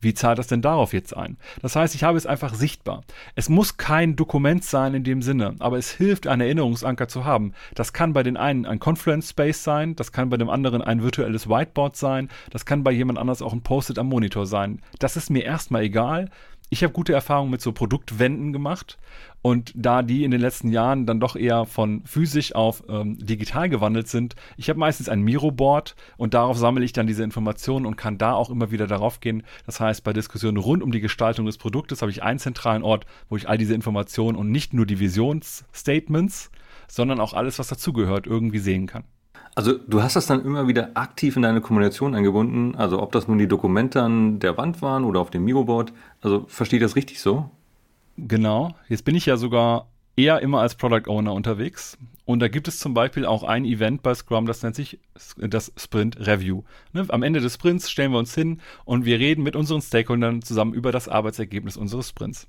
Wie zahlt das denn darauf jetzt ein? Das heißt, ich habe es einfach sichtbar. Es muss kein Dokument sein in dem Sinne, aber es hilft, einen Erinnerungsanker zu haben. Das kann bei den einen ein Confluence Space sein, das kann bei dem anderen ein virtuelles Whiteboard sein, das kann bei jemand anders auch ein Post-it am Monitor sein. Das ist mir erstmal egal ich habe gute Erfahrungen mit so Produktwänden gemacht und da die in den letzten Jahren dann doch eher von physisch auf ähm, digital gewandelt sind, ich habe meistens ein Miro-Board und darauf sammle ich dann diese Informationen und kann da auch immer wieder darauf gehen. Das heißt, bei Diskussionen rund um die Gestaltung des Produktes habe ich einen zentralen Ort, wo ich all diese Informationen und nicht nur die Visionsstatements, sondern auch alles, was dazugehört, irgendwie sehen kann. Also du hast das dann immer wieder aktiv in deine Kommunikation eingebunden, also ob das nun die Dokumente an der Wand waren oder auf dem Miroboard. Also verstehe das richtig so? Genau. Jetzt bin ich ja sogar eher immer als Product Owner unterwegs. Und da gibt es zum Beispiel auch ein Event bei Scrum, das nennt sich das Sprint Review. Ne? Am Ende des Sprints stellen wir uns hin und wir reden mit unseren Stakeholdern zusammen über das Arbeitsergebnis unseres Sprints.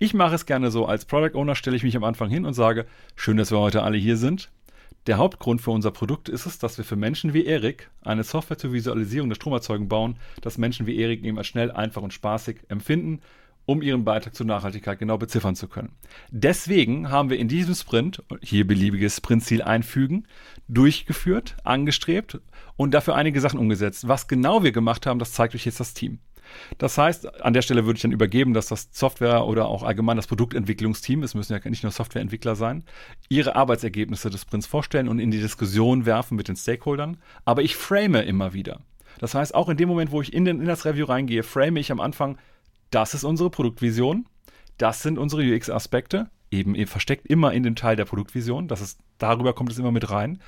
Ich mache es gerne so, als Product Owner stelle ich mich am Anfang hin und sage, schön, dass wir heute alle hier sind. Der Hauptgrund für unser Produkt ist es, dass wir für Menschen wie Erik eine Software zur Visualisierung der Stromerzeugung bauen, dass Menschen wie Erik eben als schnell, einfach und spaßig empfinden, um ihren Beitrag zur Nachhaltigkeit genau beziffern zu können. Deswegen haben wir in diesem Sprint, hier beliebiges Sprintziel einfügen, durchgeführt, angestrebt und dafür einige Sachen umgesetzt. Was genau wir gemacht haben, das zeigt euch jetzt das Team. Das heißt, an der Stelle würde ich dann übergeben, dass das Software oder auch allgemein das Produktentwicklungsteam, es müssen ja nicht nur Softwareentwickler sein, ihre Arbeitsergebnisse des Sprints vorstellen und in die Diskussion werfen mit den Stakeholdern. Aber ich frame immer wieder. Das heißt, auch in dem Moment, wo ich in, den, in das Review reingehe, frame ich am Anfang, das ist unsere Produktvision, das sind unsere UX-Aspekte, eben, eben versteckt immer in dem Teil der Produktvision, das ist, darüber kommt es immer mit rein.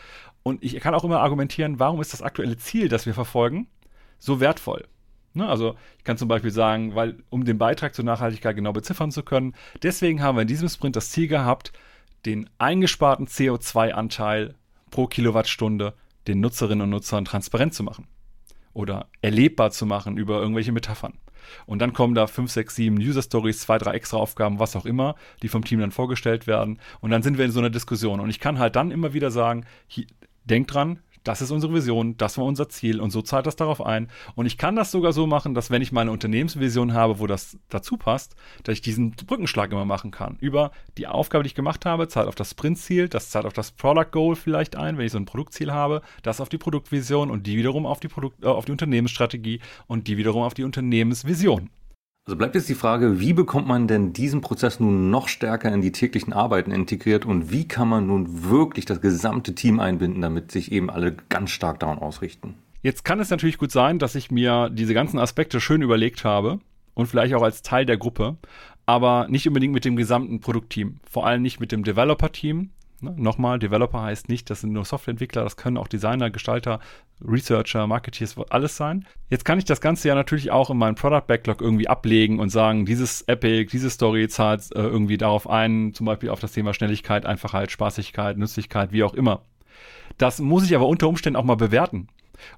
Und ich kann auch immer argumentieren, warum ist das aktuelle Ziel, das wir verfolgen, so wertvoll? Ne, also ich kann zum Beispiel sagen, weil um den Beitrag zur Nachhaltigkeit genau beziffern zu können, deswegen haben wir in diesem Sprint das Ziel gehabt, den eingesparten CO2-Anteil pro Kilowattstunde den Nutzerinnen und Nutzern transparent zu machen oder erlebbar zu machen über irgendwelche Metaphern. Und dann kommen da fünf, sechs, sieben User Stories, zwei, drei extra Aufgaben, was auch immer, die vom Team dann vorgestellt werden. Und dann sind wir in so einer Diskussion. Und ich kann halt dann immer wieder sagen, hier, denkt dran, das ist unsere Vision, das war unser Ziel und so zahlt das darauf ein. Und ich kann das sogar so machen, dass wenn ich meine Unternehmensvision habe, wo das dazu passt, dass ich diesen Brückenschlag immer machen kann. Über die Aufgabe, die ich gemacht habe, zahlt auf das Sprintziel, das zahlt auf das Product Goal vielleicht ein, wenn ich so ein Produktziel habe, das auf die Produktvision und die wiederum auf die, Produkt, äh, auf die Unternehmensstrategie und die wiederum auf die Unternehmensvision. Also bleibt jetzt die Frage, wie bekommt man denn diesen Prozess nun noch stärker in die täglichen Arbeiten integriert und wie kann man nun wirklich das gesamte Team einbinden, damit sich eben alle ganz stark daran ausrichten? Jetzt kann es natürlich gut sein, dass ich mir diese ganzen Aspekte schön überlegt habe und vielleicht auch als Teil der Gruppe, aber nicht unbedingt mit dem gesamten Produktteam, vor allem nicht mit dem Developer-Team, Ne? Nochmal, Developer heißt nicht, das sind nur Softwareentwickler, das können auch Designer, Gestalter, Researcher, Marketeers, alles sein. Jetzt kann ich das Ganze ja natürlich auch in meinen Product Backlog irgendwie ablegen und sagen, dieses Epic, diese Story zahlt äh, irgendwie darauf ein, zum Beispiel auf das Thema Schnelligkeit, Einfachheit, Spaßigkeit, Nützlichkeit, wie auch immer. Das muss ich aber unter Umständen auch mal bewerten.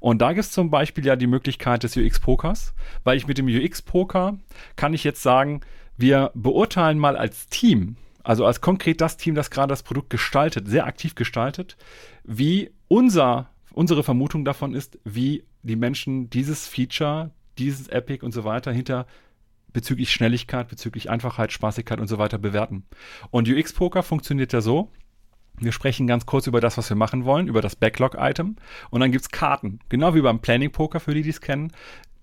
Und da gibt es zum Beispiel ja die Möglichkeit des UX-Pokers, weil ich mit dem UX-Poker kann ich jetzt sagen, wir beurteilen mal als Team, also als konkret das Team, das gerade das Produkt gestaltet, sehr aktiv gestaltet, wie unser, unsere Vermutung davon ist, wie die Menschen dieses Feature, dieses Epic und so weiter hinter bezüglich Schnelligkeit, bezüglich Einfachheit, Spaßigkeit und so weiter bewerten. Und UX-Poker funktioniert ja so, wir sprechen ganz kurz über das, was wir machen wollen, über das Backlog-Item. Und dann gibt es Karten. Genau wie beim Planning-Poker, für die, die es kennen.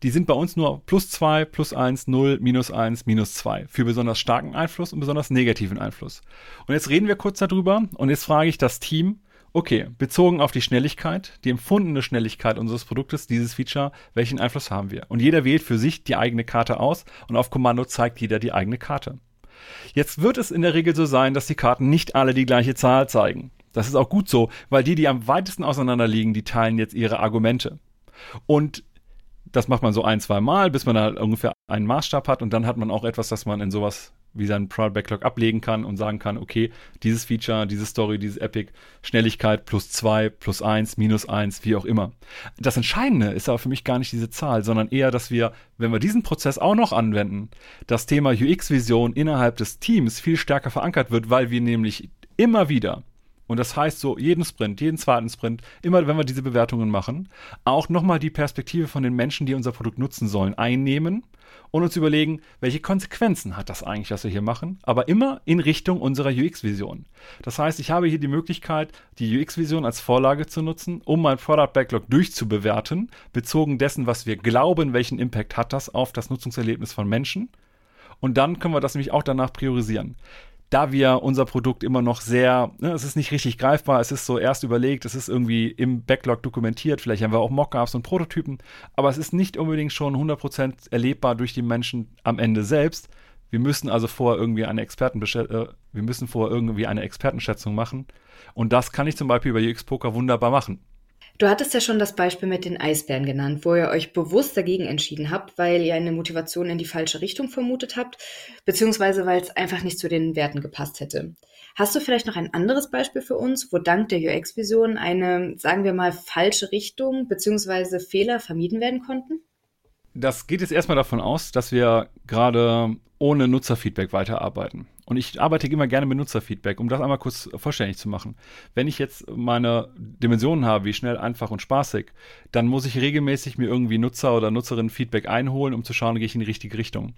Die sind bei uns nur plus zwei, plus eins, null, minus eins, minus zwei. Für besonders starken Einfluss und besonders negativen Einfluss. Und jetzt reden wir kurz darüber. Und jetzt frage ich das Team, okay, bezogen auf die Schnelligkeit, die empfundene Schnelligkeit unseres Produktes, dieses Feature, welchen Einfluss haben wir? Und jeder wählt für sich die eigene Karte aus und auf Kommando zeigt jeder die eigene Karte. Jetzt wird es in der Regel so sein, dass die Karten nicht alle die gleiche Zahl zeigen. Das ist auch gut so, weil die, die am weitesten auseinander liegen, die teilen jetzt ihre Argumente. Und das macht man so ein, zwei Mal, bis man da ungefähr einen Maßstab hat und dann hat man auch etwas, das man in sowas wie seinen Product Backlog ablegen kann und sagen kann, okay, dieses Feature, diese Story, dieses Epic, Schnelligkeit plus zwei, plus eins, minus eins, wie auch immer. Das Entscheidende ist aber für mich gar nicht diese Zahl, sondern eher, dass wir, wenn wir diesen Prozess auch noch anwenden, das Thema UX-Vision innerhalb des Teams viel stärker verankert wird, weil wir nämlich immer wieder und das heißt so, jeden Sprint, jeden zweiten Sprint, immer wenn wir diese Bewertungen machen, auch nochmal die Perspektive von den Menschen, die unser Produkt nutzen sollen, einnehmen und uns überlegen, welche Konsequenzen hat das eigentlich, was wir hier machen, aber immer in Richtung unserer UX-Vision. Das heißt, ich habe hier die Möglichkeit, die UX-Vision als Vorlage zu nutzen, um mein Product Backlog durchzubewerten, bezogen dessen, was wir glauben, welchen Impact hat das auf das Nutzungserlebnis von Menschen. Und dann können wir das nämlich auch danach priorisieren da wir unser Produkt immer noch sehr, ne, es ist nicht richtig greifbar, es ist so erst überlegt, es ist irgendwie im Backlog dokumentiert, vielleicht haben wir auch Mockups und Prototypen, aber es ist nicht unbedingt schon 100% erlebbar durch die Menschen am Ende selbst. Wir müssen also vorher irgendwie eine Experten äh, wir müssen vorher irgendwie eine Expertenschätzung machen und das kann ich zum Beispiel bei UX Poker wunderbar machen. Du hattest ja schon das Beispiel mit den Eisbären genannt, wo ihr euch bewusst dagegen entschieden habt, weil ihr eine Motivation in die falsche Richtung vermutet habt, beziehungsweise weil es einfach nicht zu den Werten gepasst hätte. Hast du vielleicht noch ein anderes Beispiel für uns, wo dank der UX-Vision eine, sagen wir mal, falsche Richtung beziehungsweise Fehler vermieden werden konnten? Das geht jetzt erstmal davon aus, dass wir gerade ohne Nutzerfeedback weiterarbeiten. Und ich arbeite immer gerne mit Nutzerfeedback, um das einmal kurz vollständig zu machen. Wenn ich jetzt meine Dimensionen habe, wie schnell, einfach und spaßig, dann muss ich regelmäßig mir irgendwie Nutzer oder Nutzerinnen Feedback einholen, um zu schauen, gehe ich in die richtige Richtung.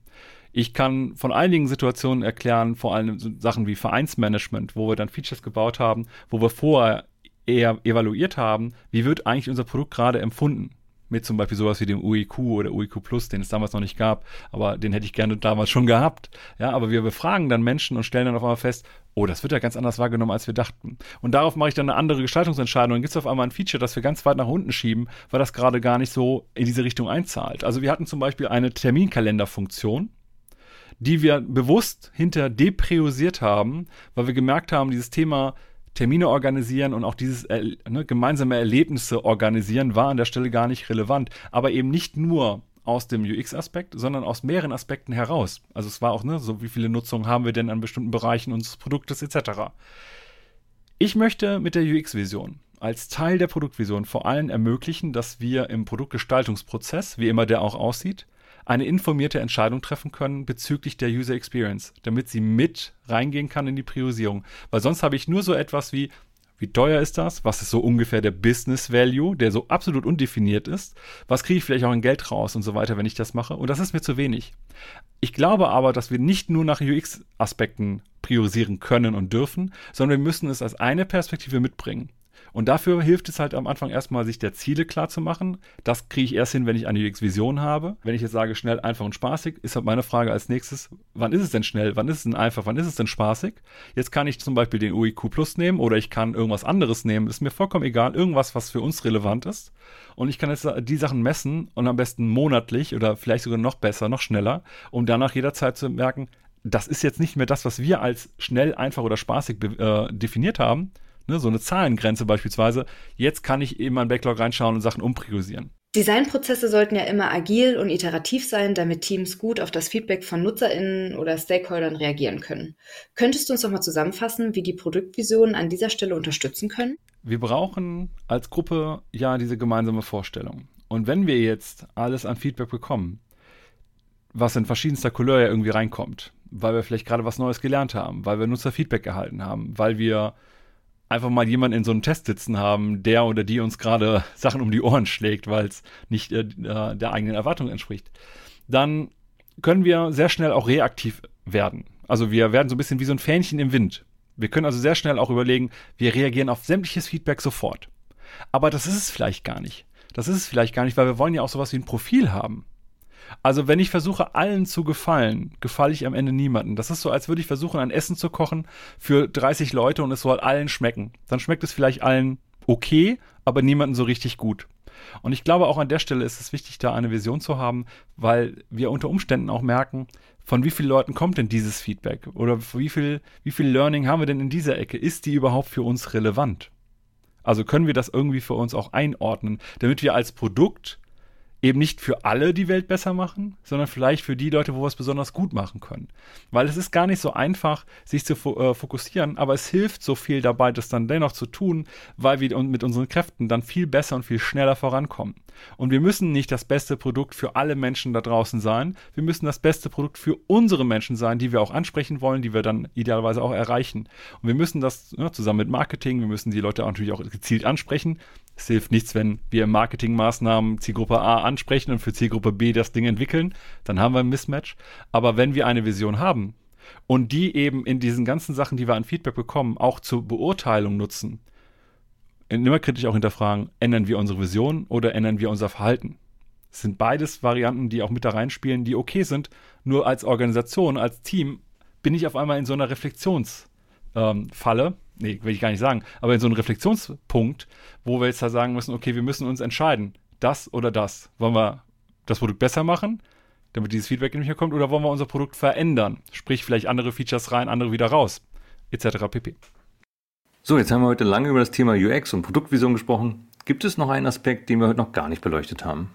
Ich kann von einigen Situationen erklären, vor allem Sachen wie Vereinsmanagement, wo wir dann Features gebaut haben, wo wir vorher eher evaluiert haben, wie wird eigentlich unser Produkt gerade empfunden mit zum Beispiel sowas wie dem UIQ oder UIQ Plus, den es damals noch nicht gab, aber den hätte ich gerne damals schon gehabt. Ja, aber wir befragen dann Menschen und stellen dann auf einmal fest, oh, das wird ja ganz anders wahrgenommen, als wir dachten. Und darauf mache ich dann eine andere Gestaltungsentscheidung. Dann gibt es auf einmal ein Feature, das wir ganz weit nach unten schieben, weil das gerade gar nicht so in diese Richtung einzahlt. Also wir hatten zum Beispiel eine Terminkalenderfunktion, die wir bewusst hinter depriorisiert haben, weil wir gemerkt haben, dieses Thema Termine organisieren und auch dieses äh, ne, gemeinsame Erlebnisse organisieren war an der Stelle gar nicht relevant. Aber eben nicht nur aus dem UX-Aspekt, sondern aus mehreren Aspekten heraus. Also es war auch, ne, so wie viele Nutzungen haben wir denn an bestimmten Bereichen unseres Produktes etc. Ich möchte mit der UX-Vision als Teil der Produktvision vor allem ermöglichen, dass wir im Produktgestaltungsprozess, wie immer der auch aussieht, eine informierte Entscheidung treffen können bezüglich der User Experience, damit sie mit reingehen kann in die Priorisierung. Weil sonst habe ich nur so etwas wie, wie teuer ist das? Was ist so ungefähr der Business Value, der so absolut undefiniert ist? Was kriege ich vielleicht auch in Geld raus und so weiter, wenn ich das mache? Und das ist mir zu wenig. Ich glaube aber, dass wir nicht nur nach UX-Aspekten priorisieren können und dürfen, sondern wir müssen es als eine Perspektive mitbringen. Und dafür hilft es halt am Anfang erstmal, sich der Ziele klar zu machen. Das kriege ich erst hin, wenn ich eine UX-Vision habe. Wenn ich jetzt sage, schnell, einfach und spaßig, ist halt meine Frage als nächstes, wann ist es denn schnell, wann ist es denn einfach, wann ist es denn spaßig? Jetzt kann ich zum Beispiel den UIQ Plus nehmen oder ich kann irgendwas anderes nehmen. Ist mir vollkommen egal, irgendwas, was für uns relevant ist. Und ich kann jetzt die Sachen messen und am besten monatlich oder vielleicht sogar noch besser, noch schneller, um danach jederzeit zu merken, das ist jetzt nicht mehr das, was wir als schnell, einfach oder spaßig äh, definiert haben, ne, so eine Zahlengrenze beispielsweise. Jetzt kann ich in meinen Backlog reinschauen und Sachen umpriorisieren. Designprozesse sollten ja immer agil und iterativ sein, damit Teams gut auf das Feedback von NutzerInnen oder Stakeholdern reagieren können. Könntest du uns nochmal zusammenfassen, wie die Produktvisionen an dieser Stelle unterstützen können? wir brauchen als Gruppe ja diese gemeinsame Vorstellung. Und wenn wir jetzt alles an Feedback bekommen, was in verschiedenster Couleur ja irgendwie reinkommt, weil wir vielleicht gerade was Neues gelernt haben, weil wir Nutzerfeedback erhalten haben, weil wir einfach mal jemanden in so einem Test sitzen haben, der oder die uns gerade Sachen um die Ohren schlägt, weil es nicht äh, der eigenen Erwartung entspricht, dann können wir sehr schnell auch reaktiv werden. Also wir werden so ein bisschen wie so ein Fähnchen im Wind. Wir können also sehr schnell auch überlegen, wir reagieren auf sämtliches Feedback sofort. Aber das ist es vielleicht gar nicht. Das ist es vielleicht gar nicht, weil wir wollen ja auch sowas wie ein Profil haben. Also wenn ich versuche, allen zu gefallen, gefalle ich am Ende niemanden. Das ist so, als würde ich versuchen, ein Essen zu kochen für 30 Leute und es soll allen schmecken. Dann schmeckt es vielleicht allen okay, aber niemanden so richtig gut. Und ich glaube, auch an der Stelle ist es wichtig, da eine Vision zu haben, weil wir unter Umständen auch merken, von wie vielen Leuten kommt denn dieses Feedback? Oder wie viel, wie viel Learning haben wir denn in dieser Ecke? Ist die überhaupt für uns relevant? Also können wir das irgendwie für uns auch einordnen, damit wir als Produkt eben nicht für alle die Welt besser machen, sondern vielleicht für die Leute, wo wir es besonders gut machen können. Weil es ist gar nicht so einfach, sich zu äh, fokussieren, aber es hilft so viel dabei, das dann dennoch zu tun, weil wir mit unseren Kräften dann viel besser und viel schneller vorankommen. Und wir müssen nicht das beste Produkt für alle Menschen da draußen sein. Wir müssen das beste Produkt für unsere Menschen sein, die wir auch ansprechen wollen, die wir dann idealerweise auch erreichen. Und wir müssen das ja, zusammen mit Marketing, wir müssen die Leute natürlich auch gezielt ansprechen. Es hilft nichts, wenn wir Marketingmaßnahmen Zielgruppe A ansprechen und für Zielgruppe B das Ding entwickeln. Dann haben wir ein Mismatch. Aber wenn wir eine Vision haben und die eben in diesen ganzen Sachen, die wir an Feedback bekommen, auch zur Beurteilung nutzen, immer kritisch auch hinterfragen, ändern wir unsere Vision oder ändern wir unser Verhalten? Es sind beides Varianten, die auch mit da reinspielen, die okay sind. Nur als Organisation, als Team bin ich auf einmal in so einer Reflexionsfalle, ähm, nee, will ich gar nicht sagen, aber in so einem Reflexionspunkt, wo wir jetzt da sagen müssen, okay, wir müssen uns entscheiden, das oder das. Wollen wir das Produkt besser machen, damit dieses Feedback nicht mehr kommt, oder wollen wir unser Produkt verändern? Sprich, vielleicht andere Features rein, andere wieder raus, etc. pp. So, jetzt haben wir heute lange über das Thema UX und Produktvision gesprochen. Gibt es noch einen Aspekt, den wir heute noch gar nicht beleuchtet haben?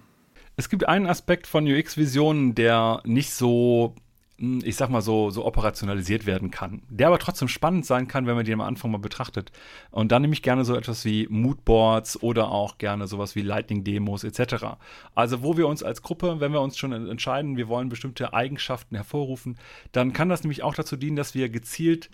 Es gibt einen Aspekt von UX-Visionen, der nicht so ich sag mal so, so operationalisiert werden kann, der aber trotzdem spannend sein kann, wenn man den am Anfang mal betrachtet. Und dann nehme ich gerne so etwas wie Moodboards oder auch gerne sowas wie Lightning-Demos etc. Also wo wir uns als Gruppe, wenn wir uns schon entscheiden, wir wollen bestimmte Eigenschaften hervorrufen, dann kann das nämlich auch dazu dienen, dass wir gezielt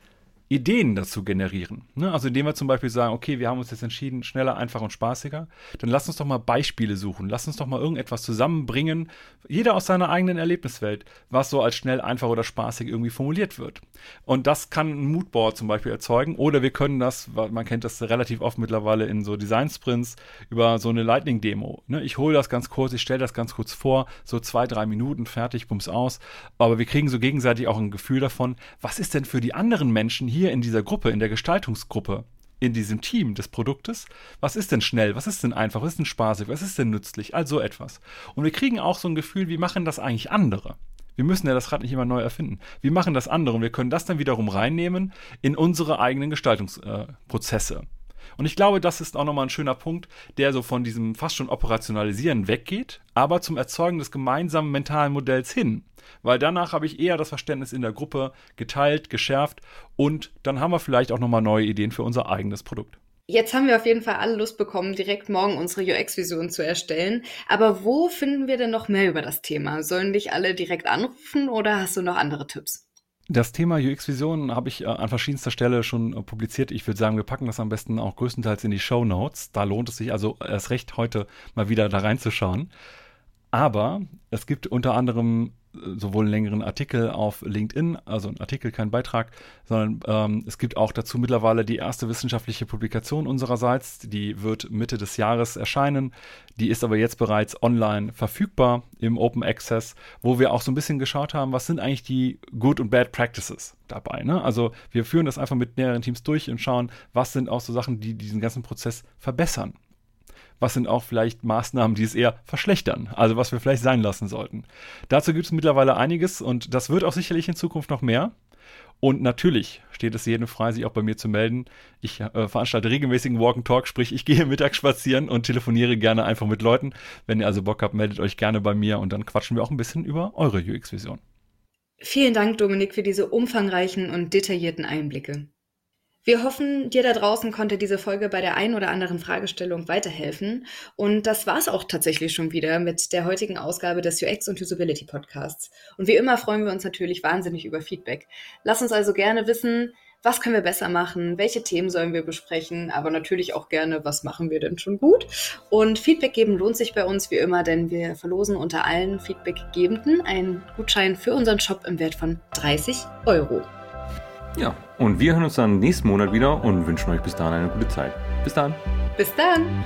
Ideen dazu generieren. Ne? Also indem wir zum Beispiel sagen, okay, wir haben uns jetzt entschieden, schneller, einfacher und spaßiger, dann lass uns doch mal Beispiele suchen, lass uns doch mal irgendetwas zusammenbringen, jeder aus seiner eigenen Erlebniswelt, was so als schnell, einfach oder spaßig irgendwie formuliert wird. Und das kann ein Moodboard zum Beispiel erzeugen oder wir können das, man kennt das relativ oft mittlerweile in so Design-Sprints, über so eine Lightning-Demo. Ne? Ich hole das ganz kurz, ich stelle das ganz kurz vor, so zwei, drei Minuten, fertig, bums aus. Aber wir kriegen so gegenseitig auch ein Gefühl davon, was ist denn für die anderen Menschen hier hier in dieser Gruppe, in der Gestaltungsgruppe, in diesem Team des Produktes, was ist denn schnell, was ist denn einfach, was ist denn spaßig, was ist denn nützlich, all so etwas. Und wir kriegen auch so ein Gefühl, wie machen das eigentlich andere? Wir müssen ja das Rad nicht immer neu erfinden. Wie machen das andere? Und wir können das dann wiederum reinnehmen in unsere eigenen Gestaltungsprozesse. Äh, und ich glaube, das ist auch nochmal ein schöner Punkt, der so von diesem fast schon Operationalisieren weggeht, aber zum Erzeugen des gemeinsamen mentalen Modells hin. Weil danach habe ich eher das Verständnis in der Gruppe geteilt, geschärft und dann haben wir vielleicht auch nochmal neue Ideen für unser eigenes Produkt. Jetzt haben wir auf jeden Fall alle Lust bekommen, direkt morgen unsere UX-Vision zu erstellen. Aber wo finden wir denn noch mehr über das Thema? Sollen dich alle direkt anrufen oder hast du noch andere Tipps? Das Thema UX-Vision habe ich äh, an verschiedenster Stelle schon äh, publiziert. Ich würde sagen, wir packen das am besten auch größtenteils in die Show Notes. Da lohnt es sich also erst recht heute mal wieder da reinzuschauen. Aber es gibt unter anderem sowohl einen längeren Artikel auf LinkedIn, also ein Artikel, kein Beitrag, sondern ähm, es gibt auch dazu mittlerweile die erste wissenschaftliche Publikation unsererseits. Die wird Mitte des Jahres erscheinen. Die ist aber jetzt bereits online verfügbar im Open Access, wo wir auch so ein bisschen geschaut haben, was sind eigentlich die Good und Bad Practices dabei. Ne? Also wir führen das einfach mit mehreren Teams durch und schauen, was sind auch so Sachen, die diesen ganzen Prozess verbessern was sind auch vielleicht Maßnahmen, die es eher verschlechtern, also was wir vielleicht sein lassen sollten. Dazu gibt es mittlerweile einiges und das wird auch sicherlich in Zukunft noch mehr. Und natürlich steht es jedem frei, sich auch bei mir zu melden. Ich äh, veranstalte regelmäßigen Walk and Talk, sprich, ich gehe mittags spazieren und telefoniere gerne einfach mit Leuten. Wenn ihr also Bock habt, meldet euch gerne bei mir und dann quatschen wir auch ein bisschen über eure UX-Vision. Vielen Dank, Dominik, für diese umfangreichen und detaillierten Einblicke. Wir hoffen, dir da draußen konnte diese Folge bei der ein oder anderen Fragestellung weiterhelfen. Und das war's auch tatsächlich schon wieder mit der heutigen Ausgabe des UX und Usability Podcasts. Und wie immer freuen wir uns natürlich wahnsinnig über Feedback. Lass uns also gerne wissen, was können wir besser machen, welche Themen sollen wir besprechen, aber natürlich auch gerne, was machen wir denn schon gut. Und Feedback geben lohnt sich bei uns wie immer, denn wir verlosen unter allen Feedbackgebenden einen Gutschein für unseren Shop im Wert von 30 Euro. Ja, und wir hören uns dann nächsten Monat wieder und wünschen euch bis dahin eine gute Zeit. Bis dann. Bis dann.